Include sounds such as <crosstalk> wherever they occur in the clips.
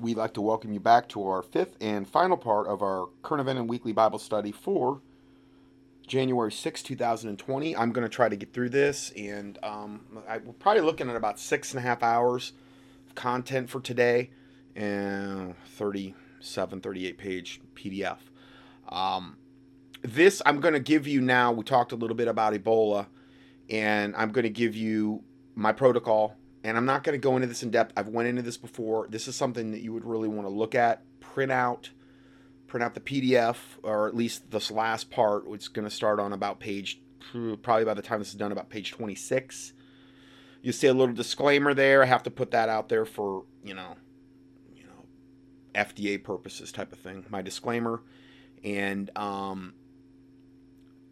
we'd like to welcome you back to our fifth and final part of our current event and weekly Bible study for January 6, 2020. I'm going to try to get through this, and um, I, we're probably looking at about six and a half hours of content for today and 37, 38 page PDF. Um, this I'm going to give you now. We talked a little bit about Ebola, and I'm going to give you my protocol and I'm not going to go into this in depth. I've went into this before. This is something that you would really want to look at, print out, print out the PDF, or at least this last part, which is going to start on about page, probably by the time this is done, about page 26. You see a little disclaimer there. I have to put that out there for you know, you know, FDA purposes type of thing. My disclaimer, and um,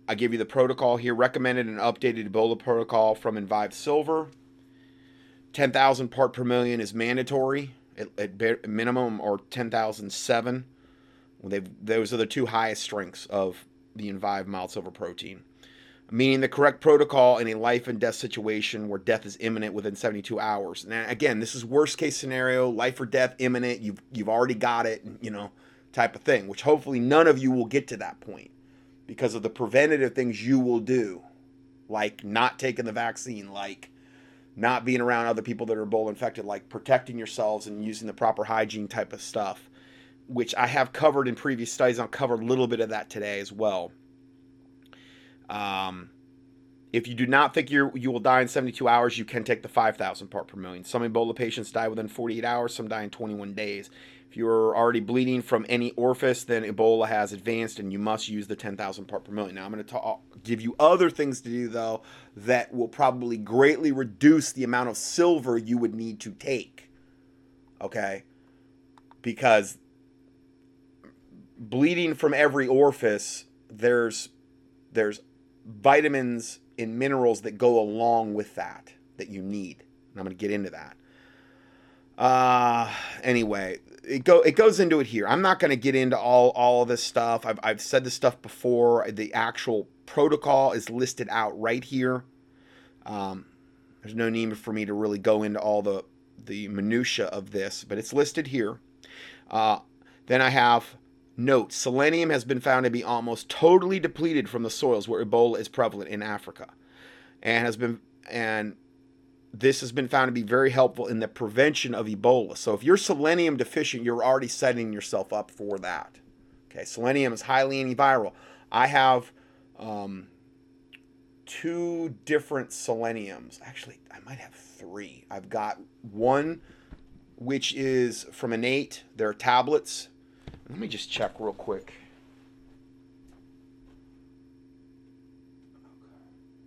I give you the protocol here. Recommended and updated Ebola protocol from Envive Silver 10,000 part per million is mandatory at, at minimum, or 10,007. Well, those are the two highest strengths of the Envive mild silver protein. Meaning the correct protocol in a life and death situation where death is imminent within 72 hours. Now, again, this is worst case scenario, life or death imminent. You've you've already got it, you know, type of thing. Which hopefully none of you will get to that point because of the preventative things you will do, like not taking the vaccine, like not being around other people that are Ebola infected, like protecting yourselves and using the proper hygiene type of stuff, which I have covered in previous studies. I'll cover a little bit of that today as well. Um, if you do not think you you will die in 72 hours, you can take the 5,000 part per million. Some Ebola patients die within 48 hours, some die in 21 days. If you're already bleeding from any orifice, then Ebola has advanced and you must use the 10,000 part per million. Now, I'm going to give you other things to do, though, that will probably greatly reduce the amount of silver you would need to take. Okay? Because bleeding from every orifice, there's there's vitamins and minerals that go along with that that you need. And I'm going to get into that. Uh anyway, it go it goes into it here. I'm not going to get into all all of this stuff. I've I've said this stuff before. The actual protocol is listed out right here. Um, there's no need for me to really go into all the the minutia of this, but it's listed here. Uh, then I have note: selenium has been found to be almost totally depleted from the soils where Ebola is prevalent in Africa, and has been and this has been found to be very helpful in the prevention of Ebola. So if you're selenium deficient, you're already setting yourself up for that. Okay, selenium is highly antiviral. I have um, two different seleniums. Actually, I might have three. I've got one which is from Innate. They're tablets. Let me just check real quick.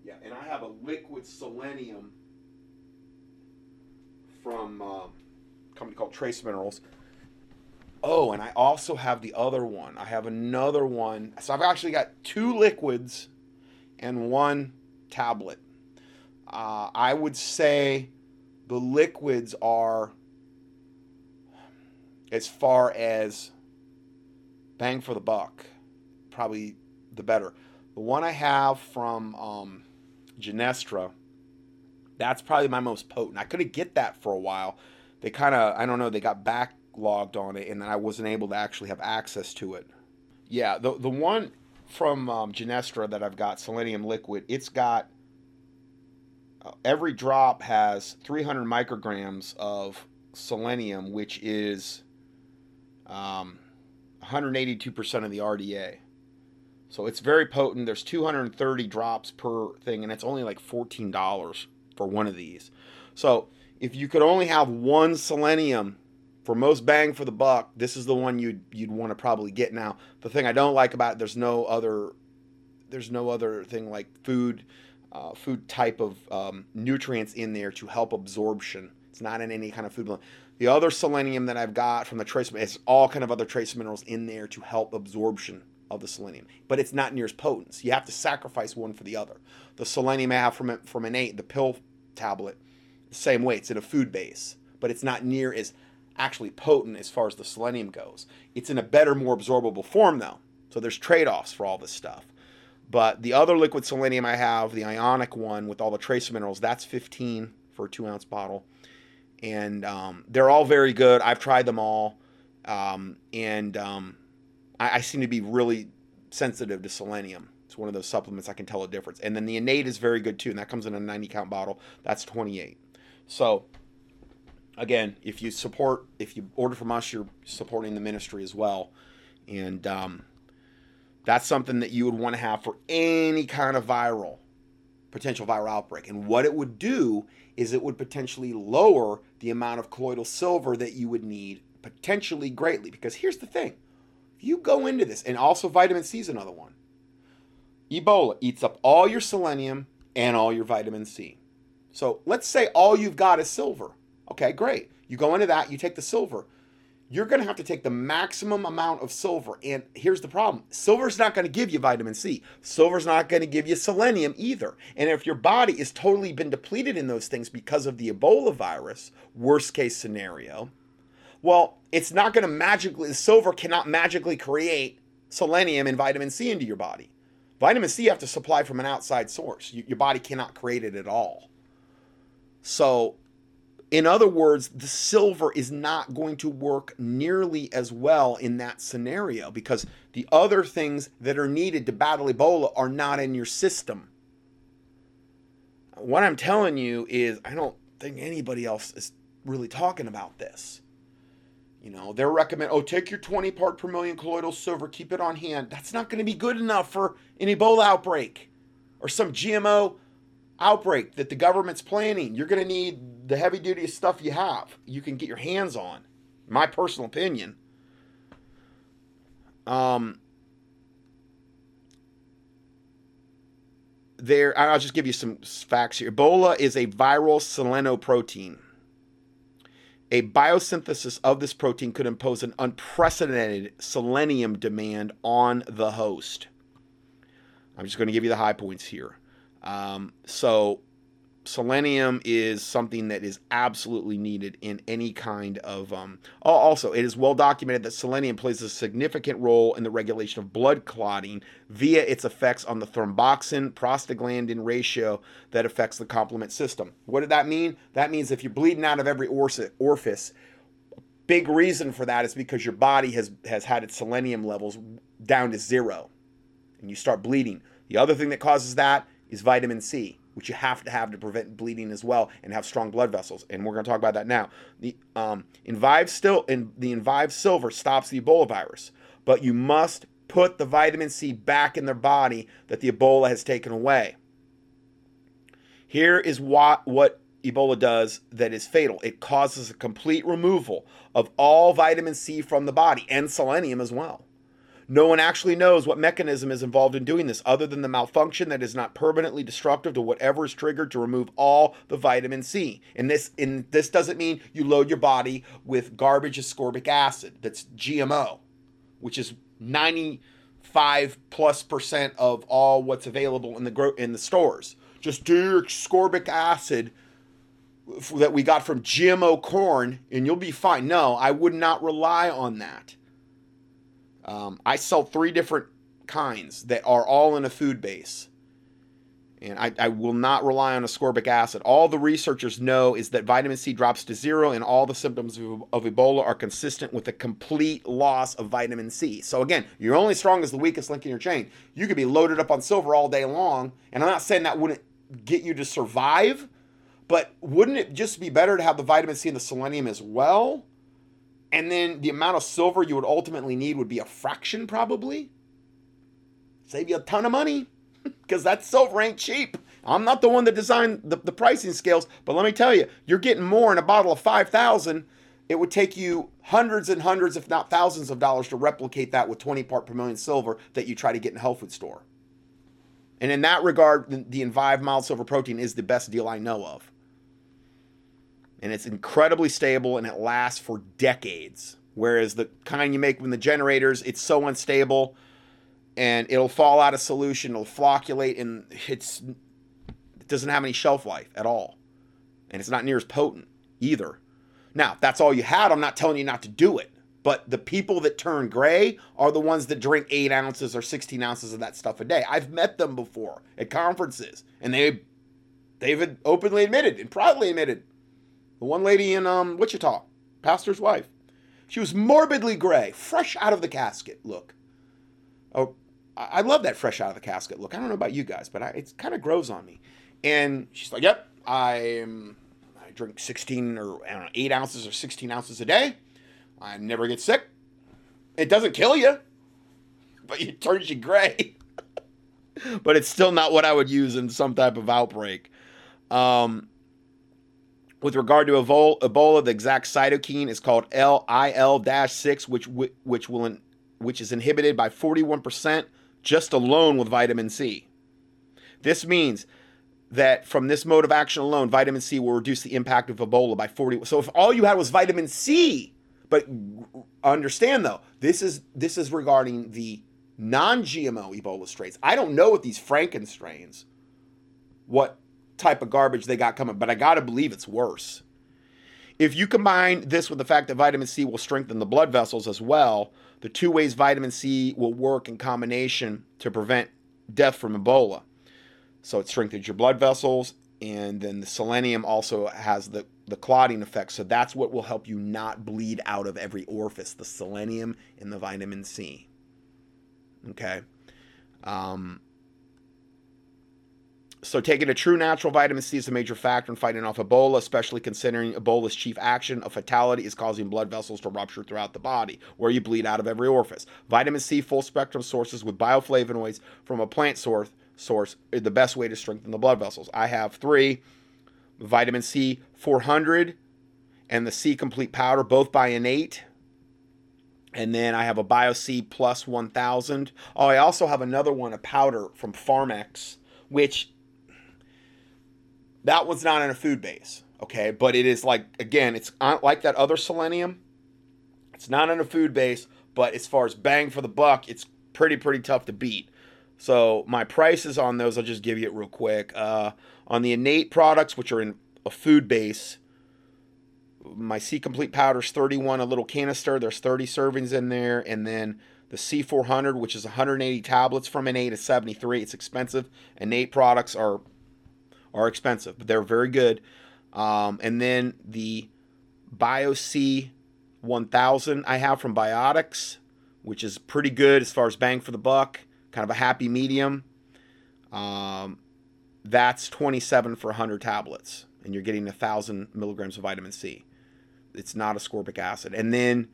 Yeah, and I have a liquid selenium from uh, a company called Trace Minerals. Oh, and I also have the other one. I have another one. So I've actually got two liquids and one tablet. Uh, I would say the liquids are, as far as bang for the buck, probably the better. The one I have from um, Genestra that's probably my most potent. I couldn't get that for a while. They kind of, I don't know, they got backlogged on it, and then I wasn't able to actually have access to it. Yeah, the the one from um, Genestra that I've got, Selenium Liquid, it's got uh, every drop has 300 micrograms of selenium, which is um, 182% of the RDA. So it's very potent. There's 230 drops per thing, and it's only like $14 for one of these. So if you could only have one selenium for most bang for the buck, this is the one you'd you'd want to probably get. Now, the thing I don't like about it, there's no other there's no other thing like food uh, food type of um, nutrients in there to help absorption. It's not in any kind of food. The other selenium that I've got from the trace, it's all kind of other trace minerals in there to help absorption of the selenium, but it's not near as potent. So you have to sacrifice one for the other. The selenium I have from from innate, the pill tablet, same way. It's in a food base, but it's not near as actually potent as far as the selenium goes. It's in a better, more absorbable form though. So there's trade-offs for all this stuff. But the other liquid selenium I have, the ionic one with all the trace minerals, that's 15 for a two ounce bottle. and um, they're all very good. I've tried them all, um, and um, I, I, seem to be really sensitive to selenium. It's one of those supplements I can tell a difference. And then the innate is very good too, and that comes in a 90 count bottle. That's 28. So again, if you support, if you order from us, you're supporting the ministry as well, and um, that's something that you would want to have for any kind of viral potential viral outbreak. And what it would do is it would potentially lower the amount of colloidal silver that you would need potentially greatly. Because here's the thing you go into this, and also vitamin C is another one, Ebola eats up all your selenium and all your vitamin C. So let's say all you've got is silver. Okay, great. You go into that, you take the silver you're going to have to take the maximum amount of silver. And here's the problem silver's not going to give you vitamin C, silver's not going to give you selenium either. And if your body is totally been depleted in those things because of the Ebola virus, worst case scenario, well, it's not going to magically, silver cannot magically create selenium and vitamin C into your body. Vitamin C you have to supply from an outside source. You, your body cannot create it at all. So in other words, the silver is not going to work nearly as well in that scenario because the other things that are needed to battle Ebola are not in your system. What I'm telling you is, I don't think anybody else is really talking about this. You know, they're recommend, oh, take your 20 part per million colloidal silver, keep it on hand. That's not going to be good enough for an Ebola outbreak or some GMO outbreak that the government's planning. You're going to need the heavy duty stuff you have, you can get your hands on. My personal opinion. Um, there, I'll just give you some facts here. Ebola is a viral selenoprotein. A biosynthesis of this protein could impose an unprecedented selenium demand on the host. I'm just going to give you the high points here. Um, so, selenium is something that is absolutely needed in any kind of um, also it is well documented that selenium plays a significant role in the regulation of blood clotting via its effects on the thromboxane prostaglandin ratio that affects the complement system. What did that mean? That means if you're bleeding out of every orifice big reason for that is because your body has has had its selenium levels down to zero and you start bleeding. The other thing that causes that is vitamin c which you have to have to prevent bleeding as well and have strong blood vessels. And we're going to talk about that now. The um, Envive still in the Envive Silver stops the Ebola virus, but you must put the vitamin C back in their body that the Ebola has taken away. Here is what what Ebola does that is fatal. It causes a complete removal of all vitamin C from the body and selenium as well. No one actually knows what mechanism is involved in doing this other than the malfunction that is not permanently destructive to whatever is triggered to remove all the vitamin C. And this in this doesn't mean you load your body with garbage ascorbic acid that's GMO, which is 95 plus percent of all what's available in the gro- in the stores. Just do your ascorbic acid that we got from GMO corn and you'll be fine. No, I would not rely on that. Um, I sell three different kinds that are all in a food base. And I, I, will not rely on ascorbic acid. All the researchers know is that vitamin C drops to zero, and all the symptoms of, of, Ebola are consistent with a complete loss of vitamin C. So, again, you're only strong as the weakest link in your chain. You could be loaded up on silver all day long, and I'm not saying that wouldn't get you to survive, but wouldn't it just be better to have the vitamin C and the selenium as well? And then the amount of silver you would ultimately need would be a fraction probably. Save you a ton of money <laughs> because that silver ain't cheap. I'm not the one that designed the, the pricing scales, but let me tell you, you're getting more in a bottle of 5,000. It would take you hundreds and hundreds, if not thousands of dollars to replicate that with 20 part per million silver that you try to get in a health food store. And in that regard, the, Envive mild silver protein is the best deal I know of and it's incredibly stable and it lasts for decades. Whereas the kind you make when the generators, it's so unstable and it'll fall out of solution, it'll flocculate, and it's it doesn't have any shelf life at all. And it's not near as potent either. Now, that's all you had. I'm not telling you not to do it. But the people that turn gray are the ones that drink eight ounces or 16 ounces of that stuff a day. I've met them before at conferences, and they they've openly admitted and proudly admitted The one lady in um, Wichita, pastor's wife. She was morbidly gray, fresh out of the casket look. Oh, I love that fresh out of the casket look. I don't know about you guys, but it kind of grows on me. And she's like, "Yep, I'm. I drink 16 or know, eight ounces or 16 ounces a day. I never get sick. It doesn't kill you, but it turns you gray. <laughs> but it's still not what I would use in some type of outbreak. Um, with regard to Ebola, the exact cytokine is called LIL-6, which which will which is inhibited by 41% just alone with vitamin C. This means that from this mode of action alone, vitamin C will reduce the impact of Ebola by 40. So if all you had was vitamin C, but understand though, this is this is regarding the non-GMO Ebola strains. I don't know what these Franken strains, what type of garbage they got coming, but I gotta believe it's worse. If you combine this with the fact that vitamin C will strengthen the blood vessels as well, the two ways vitamin C will work in combination to prevent death from Ebola. So it strengthens your blood vessels, and then the selenium also has the, the clotting effect. So that's what will help you not bleed out of every orifice the selenium and the vitamin C. Okay. Um, so, taking a true natural vitamin C is a major factor in fighting off Ebola, especially considering Ebola's chief action of fatality is causing blood vessels to rupture throughout the body, where you bleed out of every orifice. Vitamin C full spectrum sources with bioflavonoids from a plant source source is the best way to strengthen the blood vessels. I have three vitamin C 400 and the C complete powder, both by innate. And then I have a Bio C plus 1000. Oh, I also have another one, a powder from Pharmex, which that one's not in a food base, okay? But it is like, again, it's like that other selenium. It's not in a food base, but as far as bang for the buck, it's pretty, pretty tough to beat. So my prices on those, I'll just give you it real quick. Uh, on the innate products, which are in a food base, my C Complete powder is 31 a little canister. There's 30 servings in there, and then the C400, which is 180 tablets from innate, is 73. It's expensive. Innate products are are expensive, but they're very good. Um, and then the Bio C 1000 I have from Biotics, which is pretty good as far as bang for the buck, kind of a happy medium. Um, that's 27 for 100 tablets, and you're getting 1,000 milligrams of vitamin C. It's not ascorbic acid. And then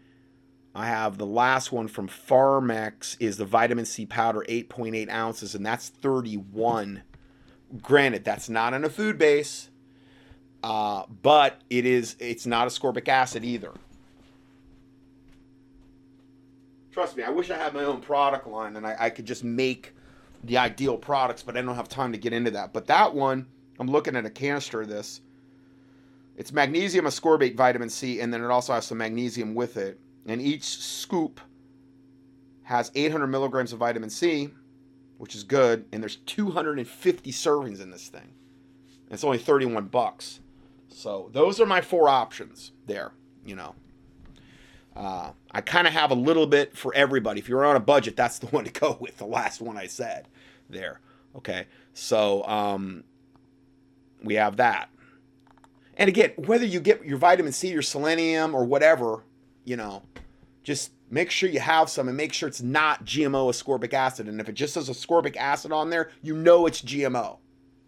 I have the last one from Pharmex is the vitamin C powder, 8.8 ounces, and that's 31 Granted, that's not in a food base, uh, but it is. It's not ascorbic acid either. Trust me, I wish I had my own product line and I, I could just make the ideal products, but I don't have time to get into that. But that one, I'm looking at a canister of this. It's magnesium ascorbate vitamin C, and then it also has some magnesium with it. And each scoop has 800 milligrams of vitamin C, which is good. And there's 250 servings in this thing. it's only 31 bucks. So those are my four options there, you know. Uh, I kind of have a little bit for everybody. If you're on a budget, that's the <laughs> one to go with. The last one I said there. Okay. So um, we have that. And again, whether you get your vitamin C, your selenium, or whatever, you know, just make sure you have some and make sure it's not GMO ascorbic acid. And if it just says ascorbic acid on there, you know it's GMO.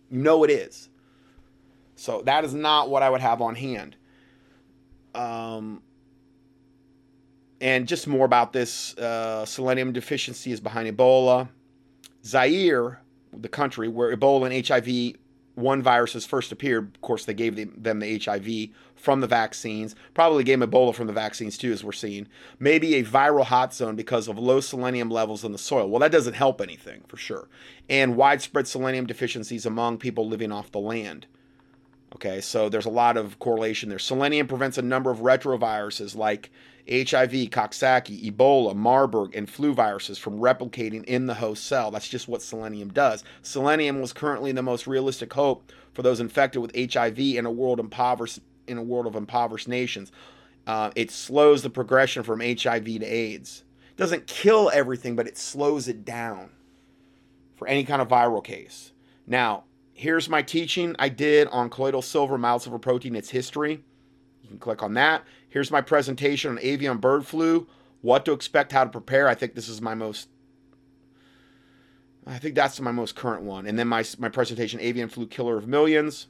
You know it is. So that is not what I would have on hand. Um, and just more about this uh, selenium deficiency is behind Ebola. Zaire, the country where Ebola and HIV one viruses first appeared, of course, they gave them the HIV from the vaccines. Probably gave Ebola from the vaccines too, as we're seeing. Maybe a viral hot zone because of low selenium levels in the soil. Well, that doesn't help anything for sure. And widespread selenium deficiencies among people living off the land. Okay, so there's a lot of correlation there. Selenium prevents a number of retroviruses like HIV, Coxsackie, Ebola, Marburg, and flu viruses from replicating in the host cell. That's just what selenium does. Selenium was currently the most realistic hope for those infected with HIV in a world impoverished in a world of impoverished nations. Uh, it slows the progression from HIV to AIDS. It doesn't kill everything, but it slows it down for any kind of viral case. Now, here's my teaching I did on colloidal silver, mild silver protein, its history. You can click on that. Here's my presentation on avian bird flu, what to expect, how to prepare. I think this is my most I think that's my most current one. And then my my presentation avian flu killer of millions.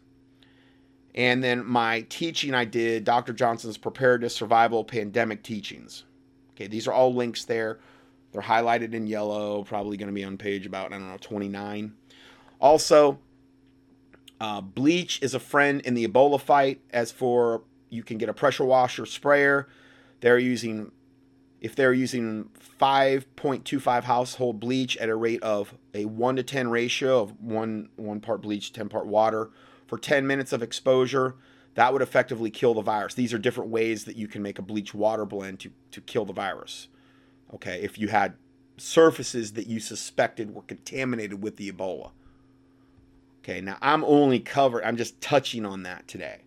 And then my teaching I did Dr. Johnson's preparedness survival pandemic teachings. Okay, these are all links there. They're highlighted in yellow, probably going to be on page about I don't know 29. Also, uh, bleach is a friend in the Ebola fight. As for you can get a pressure washer sprayer. They're using, if they're using 5.25 household bleach at a rate of a 1 to 10 ratio of one, one part bleach, 10 part water for 10 minutes of exposure, that would effectively kill the virus. These are different ways that you can make a bleach water blend to, to kill the virus. Okay, if you had surfaces that you suspected were contaminated with the Ebola. Okay, now I'm only covered, I'm just touching on that today.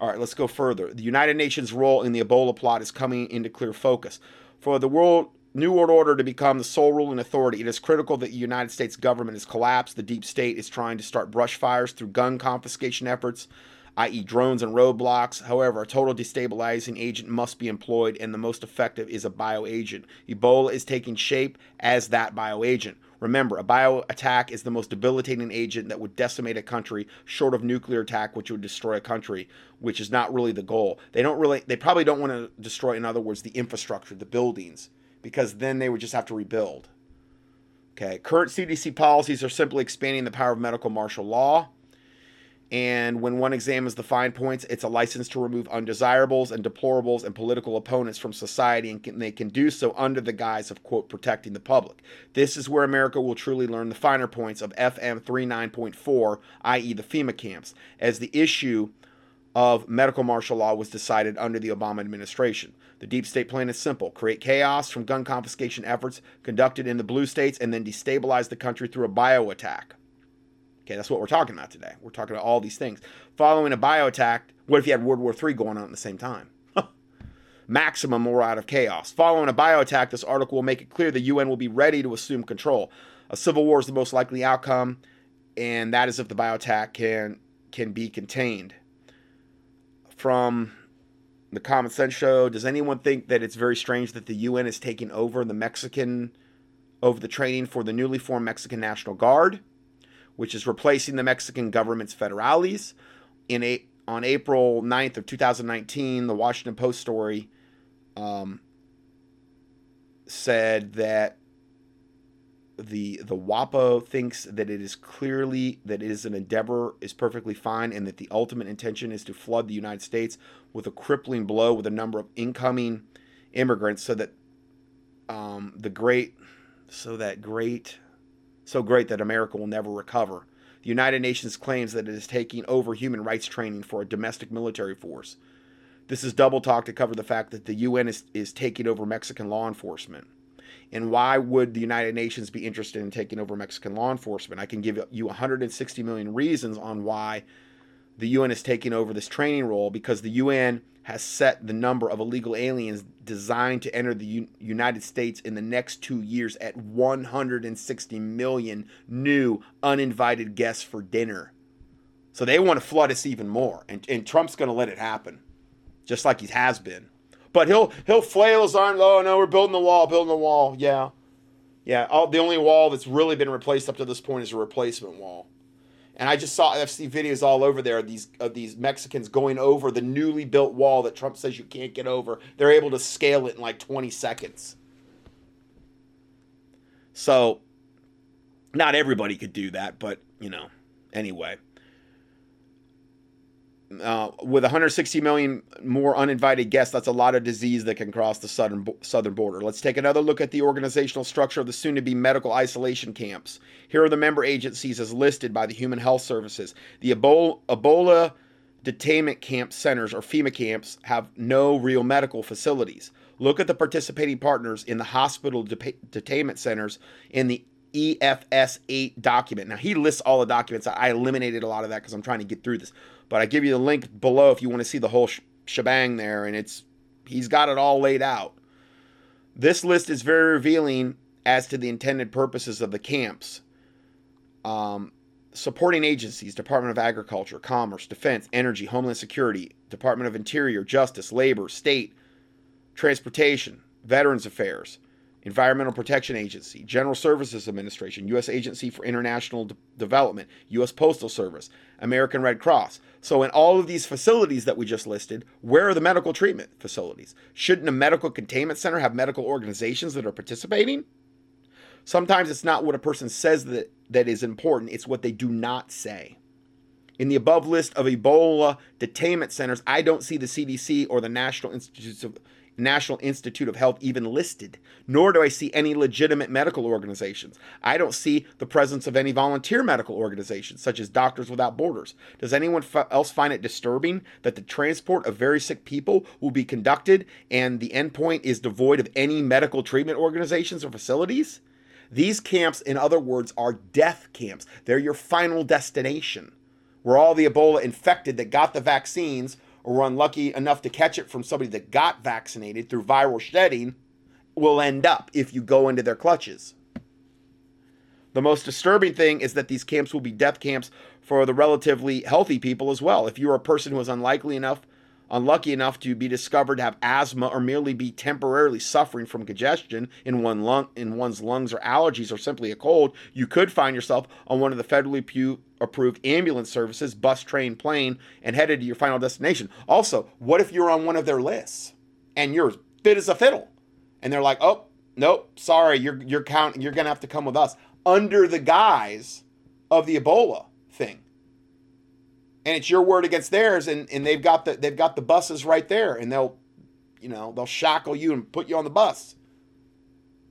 All right, let's go further. The United Nations role in the Ebola plot is coming into clear focus. For the world New World Order to become the sole ruling authority, it is critical that the United States government has collapsed. The deep state is trying to start brush fires through gun confiscation efforts, i.e., drones and roadblocks. However, a total destabilizing agent must be employed, and the most effective is a bioagent. Ebola is taking shape as that bioagent. Remember, a bio attack is the most debilitating agent that would decimate a country, short of nuclear attack, which would destroy a country, which is not really the goal. They don't really, they probably don't want to destroy, in other words, the infrastructure, the buildings, because then they would just have to rebuild. Okay, current CDC policies are simply expanding the power of medical martial law. And when one examines the fine points, it's a license to remove undesirables and deplorables and political opponents from society, and can, they can do so under the guise of, quote, protecting the public. This is where America will truly learn the finer points of FM 39.4, i.e., the FEMA camps, as the issue of medical martial law was decided under the Obama administration. The deep state plan is simple create chaos from gun confiscation efforts conducted in the blue states and then destabilize the country through a bio attack. Okay, that's what we're talking about today. We're talking about all these things. Following a bio attack, what if you had World War III going on at the same time? <laughs> Maximum more out of chaos. Following a bio attack, this article will make it clear the UN will be ready to assume control. A civil war is the most likely outcome, and that is if the bio attack can can be contained. From the Common Sense Show, does anyone think that it's very strange that the UN is taking over the Mexican over the training for the newly formed Mexican National Guard? Which is replacing the Mexican government's federales. In a, on April 9th of 2019, the Washington Post story um, said that the the WAPO thinks that it is clearly that it is an endeavor is perfectly fine and that the ultimate intention is to flood the United States with a crippling blow with a number of incoming immigrants so that um, the great so that great so great that America will never recover. The United Nations claims that it is taking over human rights training for a domestic military force. This is double talk to cover the fact that the UN is, is taking over Mexican law enforcement. And why would the United Nations be interested in taking over Mexican law enforcement? I can give you 160 million reasons on why the UN is taking over this training role because the UN has set the number of illegal aliens designed to enter the U- United States in the next two years at 160 million new uninvited guests for dinner. So they want to flood us even more, and, and Trump's going to let it happen, just like he has been. But he'll he'll flail his arms. Oh no, we're building the wall, building the wall. Yeah, yeah. All, the only wall that's really been replaced up to this point is a replacement wall. And I just saw seen videos all over there of these of these Mexicans going over the newly built wall that Trump says you can't get over. They're able to scale it in like 20 seconds. So not everybody could do that, but you know, anyway uh, with 160 million more uninvited guests, that's a lot of disease that can cross the southern southern border. Let's take another look at the organizational structure of the soon-to-be medical isolation camps. Here are the member agencies as listed by the Human Health Services. The Ebola, Ebola detainment camp centers or FEMA camps have no real medical facilities. Look at the participating partners in the hospital de- detainment centers in the EFS 8 document. Now, he lists all the documents. I eliminated a lot of that because I'm trying to get through this. But I give you the link below if you want to see the whole sh- shebang there, and it's he's got it all laid out. This list is very revealing as to the intended purposes of the camps. Um, supporting agencies Department of Agriculture, Commerce, Defense, Energy, Homeland Security, Department of Interior, Justice, Labor, State, Transportation, Veterans Affairs, Environmental Protection Agency, General Services Administration, U.S. Agency for International De- Development, U.S. Postal Service, American Red Cross. So, in all of these facilities that we just listed, where are the medical treatment facilities? Shouldn't a medical containment center have medical organizations that are participating? Sometimes it's not what a person says that, that is important, it's what they do not say. In the above list of Ebola detainment centers, I don't see the CDC or the National Institutes of National Institute of Health even listed, nor do I see any legitimate medical organizations. I don't see the presence of any volunteer medical organizations, such as Doctors Without Borders. Does anyone f- else find it disturbing that the transport of very sick people will be conducted and the endpoint is devoid of any medical treatment organizations or facilities? These camps, in other words, are death camps. They're your final destination, where all the Ebola infected that got the vaccines or were unlucky enough to catch it from somebody that got vaccinated through viral shedding will end up if you go into their clutches. The most disturbing thing is that these camps will be death camps for the relatively healthy people as well. If you're a person who is unlikely enough unlucky enough to be discovered to have asthma or merely be temporarily suffering from congestion in one lung in one's lungs or allergies or simply a cold, you could find yourself on one of the federally pu- approved ambulance services, bus, train, plane, and headed to your final destination. Also, what if you're on one of their lists and you're fit as a fiddle, and they're like, "Oh, nope, sorry, you're you're count, you're gonna have to come with us," under the guise of the Ebola thing and it's your word against theirs and, and they've got the they've got the buses right there and they'll you know they'll shackle you and put you on the bus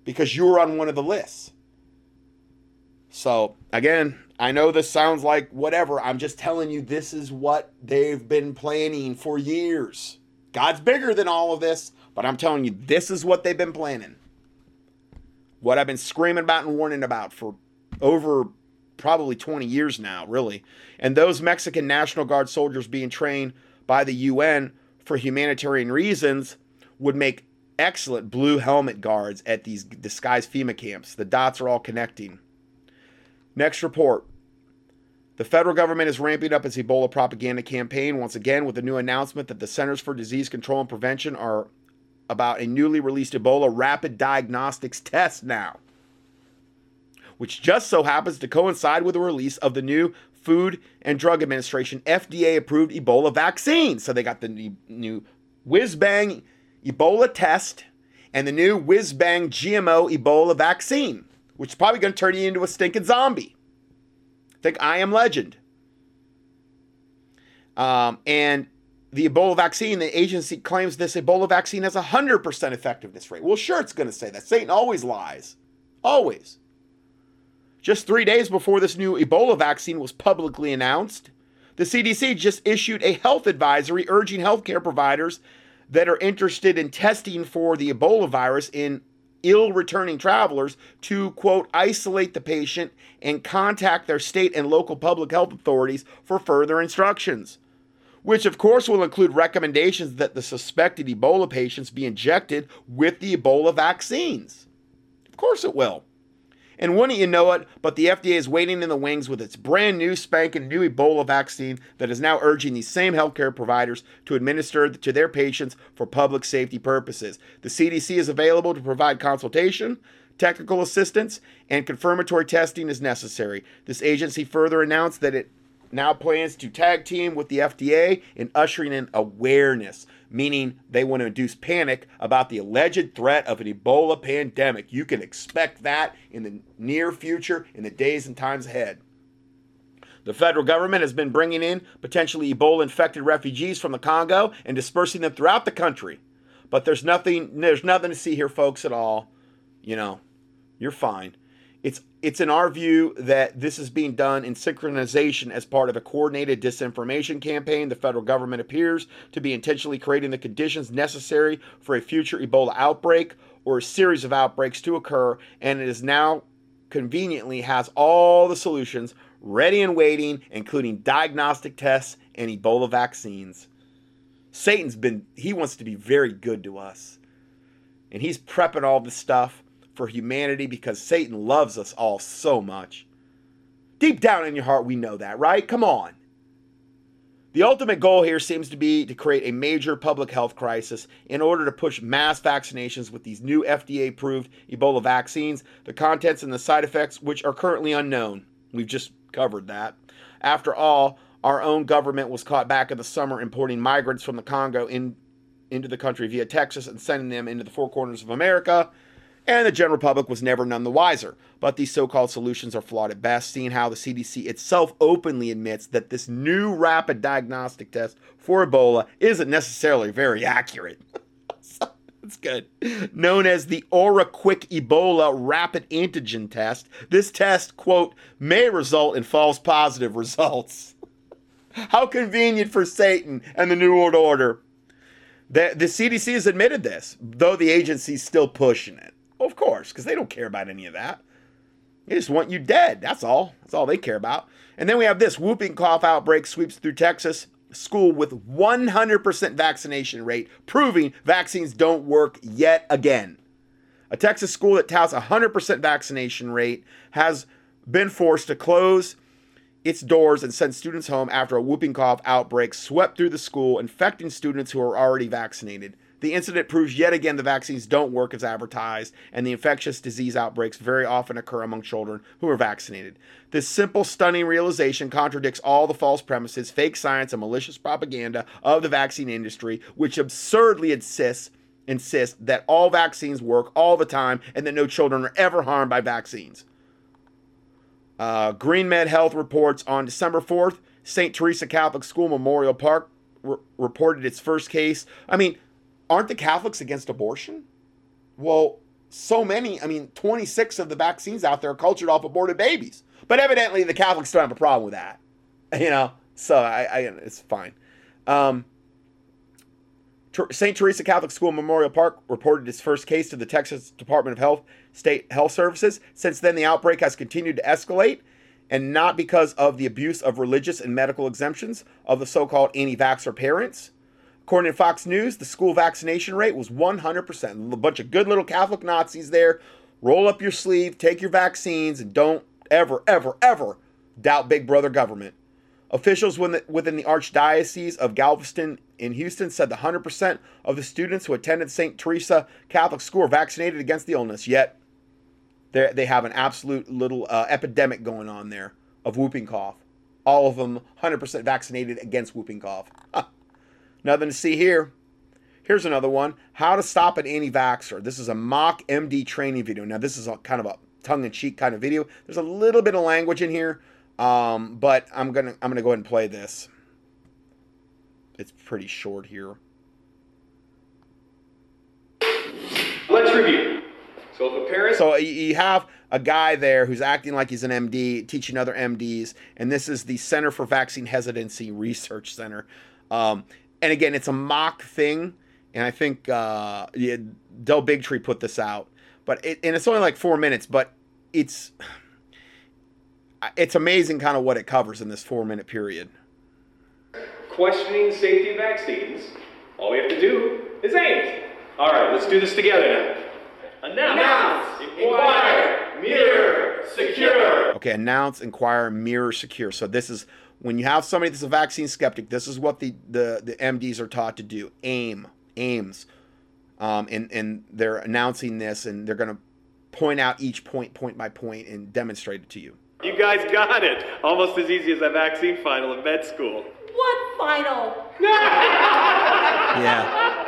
because you're on one of the lists. So again i know this sounds like whatever. I'm just telling you this is what they've been planning for years. God's bigger than all of this but i'm telling you this is what they've been planning. What i've been screaming about and warning about for over probably 20 years now, really. And those Mexican National Guard soldiers being trained by the UN for humanitarian reasons would make excellent blue helmet guards at these disguised FEMA camps. The dots are all connecting. Next report. The federal government is ramping up its Ebola propaganda campaign once again with a new announcement that the Centers for Disease Control and Prevention are about a newly released Ebola rapid diagnostics test now which just so happens to coincide with the release of the new Food and Drug Administration FDA approved Ebola vaccine. So they got the new whiz bang Ebola test and the new whiz bang GMO Ebola vaccine, which is probably going to turn you into a stinking zombie. Think I am legend. Um, and the Ebola vaccine, the agency claims this Ebola vaccine has a 100% effectiveness rate. Well, sure, it's going to say that. Satan always lies. Always. Just three days before this new Ebola vaccine was publicly announced, the CDC just issued a health advisory urging healthcare providers that are interested in testing for the Ebola virus in ill returning travelers to, quote, isolate the patient and contact their state and local public health authorities for further instructions. Which, of course, will include recommendations that the suspected Ebola patients be injected with the Ebola vaccines. Of course, it will. And wouldn't you know it, but the FDA is waiting in the wings with its brand new spanking new Ebola vaccine that is now urging these same healthcare providers to administer to their patients for public safety purposes. The CDC is available to provide consultation, technical assistance, and confirmatory testing is necessary. This agency further announced that it now plans to tag team with the FDA in ushering in awareness meaning they want to induce panic about the alleged threat of an Ebola pandemic. You can expect that in the near future, in the days and times ahead. The federal government has been bringing in potentially Ebola infected refugees from the Congo and dispersing them throughout the country. But there's nothing there's nothing to see here folks at all. You know, you're fine. It's it's in our view that this is being done in synchronization as part of a coordinated disinformation campaign. The federal government appears to be intentionally creating the conditions necessary for a future Ebola outbreak or a series of outbreaks to occur, and it is now conveniently has all the solutions ready and waiting, including diagnostic tests and Ebola vaccines. Satan's been, he wants to be very good to us. And he's prepping all this stuff for humanity because Satan loves us all so much. Deep down in your heart, we know that, right? Come on. The ultimate goal here seems to be to create a major public health crisis in order to push mass vaccinations with these new FDA approved Ebola vaccines, the contents and the side effects, which are currently unknown. We've just covered that. After all, our own government was caught back in the summer importing migrants from the Congo in, into the country via Texas and sending them into the four corners of America and the general public was never none the wiser. But these so called solutions are flawed at best, seeing how the CDC itself openly admits that this new rapid diagnostic test for Ebola isn't necessarily very accurate. <laughs> That's good. Known as the OraQuick Ebola Rapid Antigen Test, this test, quote, may result in false positive results. <laughs> How convenient for Satan and the New World Order. The, the CDC has admitted this, though the agency's still pushing it. Of course, because they don't care about any of that. They just want you dead. That's all. That's all they care about. And then we have this whooping cough outbreak sweeps through Texas. School with 100% vaccination rate, proving vaccines don't work yet again. A Texas school that touts 100% vaccination rate has been forced to close its doors and send students home after a whooping cough outbreak swept through the school, infecting students who are already vaccinated. The incident proves yet again the vaccines don't work as advertised, and the infectious disease outbreaks very often occur among children who are vaccinated. This simple, stunning realization contradicts all the false premises, fake science, and malicious propaganda of the vaccine industry, which absurdly insists insist that all vaccines work all the time and that no children are ever harmed by vaccines. Uh, Green Med Health reports on December 4th, St. Theresa Catholic School Memorial Park re- reported its first case. I mean, aren't the Catholics against abortion? Well, so many, I mean, 26 of the vaccines out there are cultured off aborted babies. But evidently the Catholics don't have a problem with that. <laughs> You know, so I, I it's fine. Um, St. Theresa Catholic School Memorial Park reported its first case to the Texas Department of Health State Health Services. Since then, the outbreak has continued to escalate, and not because of the abuse of religious and medical exemptions of the so called anti vaxxer parents. According to Fox News, the school vaccination rate was 100%. A bunch of good little Catholic Nazis there. Roll up your sleeve, take your vaccines, and don't ever, ever, ever doubt Big Brother government. Officials within the Archdiocese of Galveston in Houston said that 100% of the students who attended St. Theresa Catholic School are vaccinated against the illness, yet they have an absolute little uh, epidemic going on there of whooping cough. All of them 100% vaccinated against whooping cough. <laughs> Nothing to see here. Here's another one How to Stop an Anti Vaxxer. This is a mock MD training video. Now, this is a kind of a tongue in cheek kind of video. There's a little bit of language in here, um, but I'm going to I'm gonna go ahead and play this. It's pretty short here. Let's review. So if a parent. So you have a guy there who's acting like he's an MD, teaching other MDs, and this is the Center for Vaccine Hesitancy Research Center. Um, and again, it's a mock thing, and I think uh, yeah, Del Bigtree put this out, but it, and it's only like four minutes, but it's it's amazing kind of what it covers in this four minute period. Questioning safety vaccines. All we have to do is aim. All right, let's do this together now. Announce, announce inquire, mirror, secure. Okay, announce, inquire, mirror, secure. So this is when you have somebody that's a vaccine skeptic, this is what the, the, the MDs are taught to do. AIM, AIMS. Um, and, and they're announcing this and they're going to point out each point, point by point, and demonstrate it to you. You guys got it. Almost as easy as a vaccine final in med school. What final? <laughs> yeah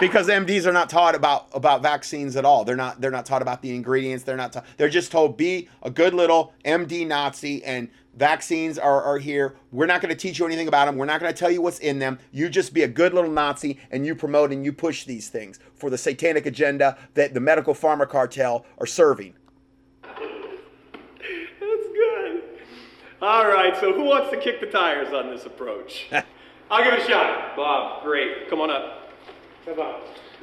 because MDs are not taught about about vaccines at all. They're not they're not taught about the ingredients. They're not. They're just told be a good little MD Nazi and vaccines are, are here. We're not going to teach you anything about them. We're not going to tell you what's in them. You just be a good little Nazi and you promote and you push these things for the satanic agenda that the medical pharma cartel are serving. That's good. All right, so who wants to kick the tires on this approach? <laughs> I'll give it a shot. Bob, great. Come on up. Bob.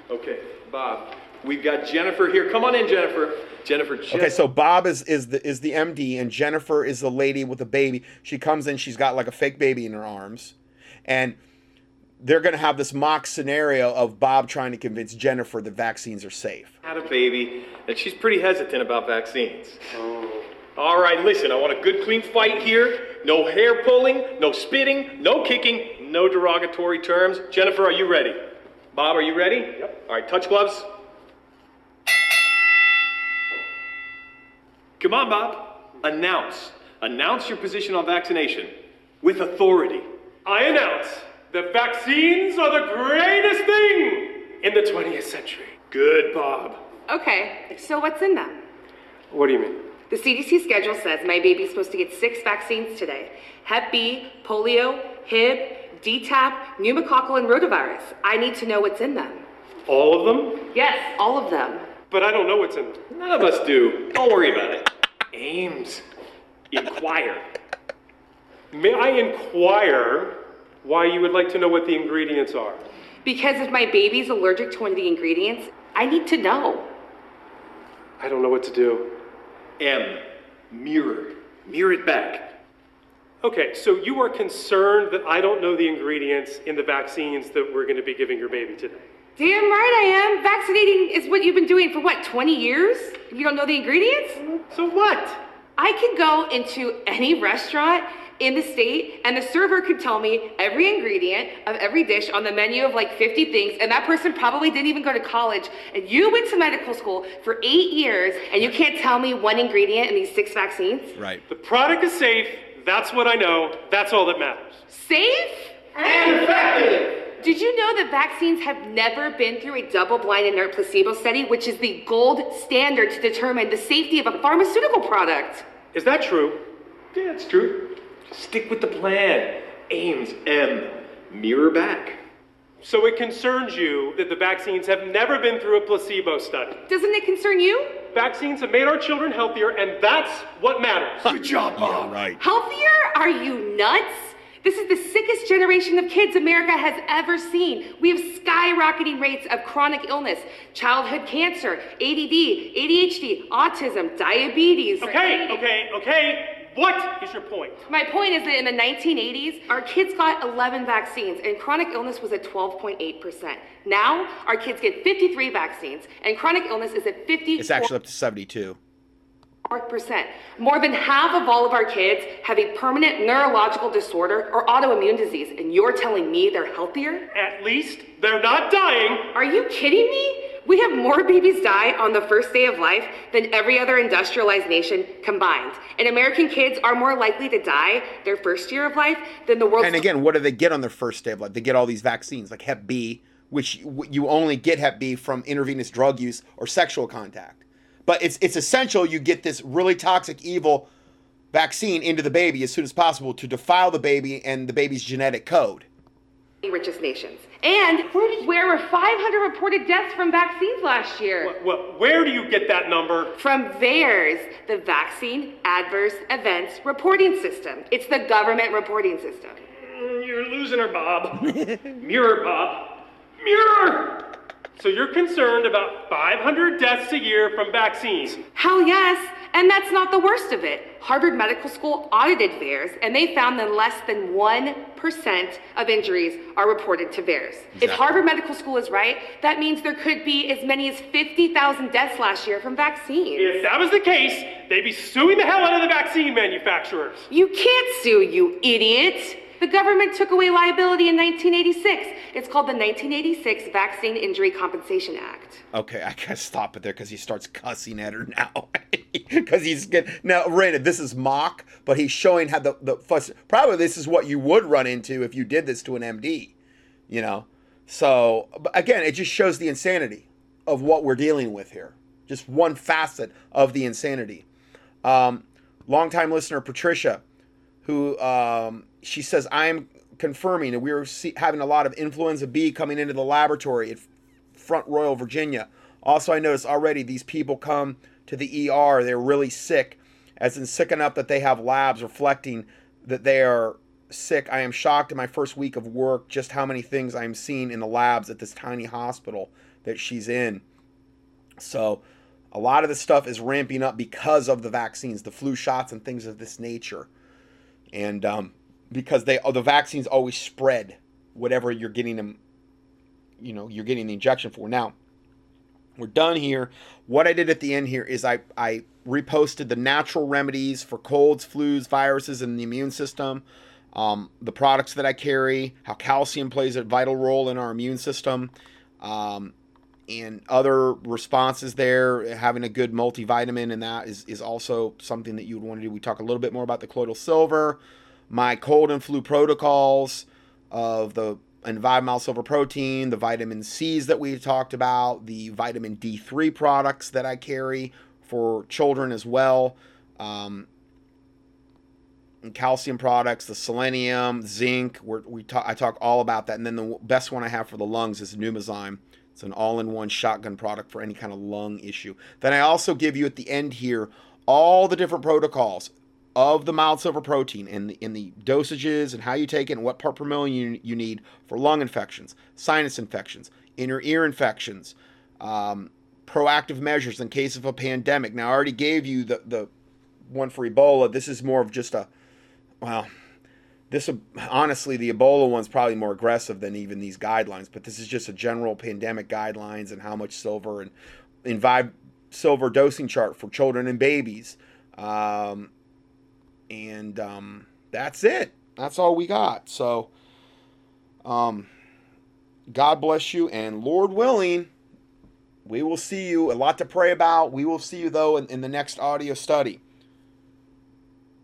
Okay, Bob. We've got Jennifer here. Come on in, Jennifer. Jennifer. Okay, so Bob is is the is the MD, and Jennifer is the lady with the baby. She comes in. She's got like a fake baby in her arms, and they're going to have this mock scenario of Bob trying to convince Jennifer that vaccines are safe. Had a baby, and she's pretty hesitant about vaccines. Oh, All right, listen, I want a good, clean fight here. No hair pulling, no spitting, no kicking, no derogatory terms. Jennifer, are you ready? Bob, are you ready? Yep. All right, touch gloves. Come on, Bob. Announce. Announce your position on vaccination with authority. I announce that vaccines are the greatest thing in the 20th century. Good, Bob. Okay, so what's in them? What do you mean? The CDC schedule says my baby's supposed to get six vaccines today Hep B, polio, Hib, DTaP, pneumococcal, and rotavirus. I need to know what's in them. All of them? Yes, all of them. But I don't know what's in them. None of us do. Don't worry about it. AIMS. Inquire. May I inquire why you would like to know what the ingredients are? Because if my baby's allergic to one of the ingredients, I need to know. I don't know what to do. M. Mirror. Mirror it back. Okay, so you are concerned that I don't know the ingredients in the vaccines that we're going to be giving your baby today. Damn right I am. Vaccinating is what you've been doing for what, 20 years? You don't know the ingredients? So what? I can go into any restaurant in the state and the server could tell me every ingredient of every dish on the menu of like 50 things and that person probably didn't even go to college and you went to medical school for eight years and you can't tell me one ingredient in these six vaccines Right. The product is safe. That's what I know. That's all that matters. safe And effective. did you know that vaccines have never been through a double-blind inert placebo study which is the gold standard to determine the safety of a pharmaceutical product Is that true? Yeah, it's true. Stick with the plan. AIMS M. Mirror back. So it concerns you that the vaccines have never been through a placebo study. doesn't it concern you Vaccines have made our children healthier, and that's what matters. Good job, Yeah, right. Healthier? Are you nuts? This is the sickest generation of kids America has ever seen. We have skyrocketing rates of chronic illness, childhood cancer, ADD, ADHD, autism, diabetes. Okay, okay, okay. What is your point? My point is that in the 1980s, our kids got 11 vaccines and chronic illness was at 12.8%. Now, our kids get 53 vaccines and chronic illness is at 50. It's actually up to 72. percent. More than half of all of our kids have a permanent neurological disorder or autoimmune disease, and you're telling me they're healthier? At least they're not dying. Are you kidding me? We have more babies die on the first day of life than every other industrialized nation combined. And American kids are more likely to die their first year of life than the world. And again, what do they get on their first day of life? They get all these vaccines, like Hep B, which you only get Hep B from intravenous drug use or sexual contact. But it's it's essential you get this really toxic, evil vaccine into the baby as soon as possible to defile the baby and the baby's genetic code. Richest nations. And where were 500 reported deaths from vaccines last year? Well, where do you get that number? From VAERS, the Vaccine Adverse Events Reporting System. It's the government reporting system. Mm, You're losing her, Bob. <laughs> Mirror, Bob. Mirror! So you're concerned about 500 deaths a year from vaccines. Hell yes, and that's not the worst of it. Harvard Medical School audited VAERS, and they found that less than 1% of injuries are reported to VAERS. If Harvard Medical School is right, that means there could be as many as 50,000 deaths last year from vaccines. If that was the case, they'd be suing the hell out of the vaccine manufacturers. You can't sue, you idiot! The government took away liability in 1986. It's called the 1986 Vaccine Injury Compensation Act. Okay, I gotta stop it there because he starts cussing at her now. <laughs> Because he's getting now, granted, this is mock, but he's showing how the the fuss. Probably this is what you would run into if you did this to an MD, you know. So again, it just shows the insanity of what we're dealing with here. Just one facet of the insanity. Um, longtime listener Patricia, who um, she says I'm confirming that we were having a lot of influenza B coming into the laboratory at Front Royal, Virginia. Also, I noticed already these people come to the ER. They're really sick, as in sick enough that they have labs reflecting that they are sick. I am shocked in my first week of work just how many things I'm seeing in the labs at this tiny hospital that she's in. So, a lot of this stuff is ramping up because of the vaccines, the flu shots, and things of this nature. And um, because they, the vaccines always spread whatever you're getting them, you know, you're getting the injection for. Now, we're done here. What I did at the end here is I, I reposted the natural remedies for colds, flus, viruses, and the immune system. Um, the products that I carry, how calcium plays a vital role in our immune system, um, and other responses there. Having a good multivitamin and that is, is also something that you would want to do. We talk a little bit more about the colloidal silver, my cold and flu protocols of the and Vitamin Silver Protein, the vitamin C's that we talked about, the vitamin D3 products that I carry for children as well, um, calcium products, the selenium, zinc. we talk, I talk all about that. And then the best one I have for the lungs is Pneumozyme. It's an all-in-one shotgun product for any kind of lung issue. Then I also give you at the end here all the different protocols of the mild silver protein in the, in the dosages and how you take it and what part per million you, you need for lung infections, sinus infections, inner ear infections, um, proactive measures in case of a pandemic. Now, I already gave you the, the one for Ebola. This is more of just a, well, this honestly, the Ebola one's probably more aggressive than even these guidelines, but this is just a general pandemic guidelines and how much silver and in Vibe silver dosing chart for children and babies. Um, and um, that's it. That's all we got. So, um, God bless you, and Lord willing, we will see you. A lot to pray about. We will see you though in, in the next audio study.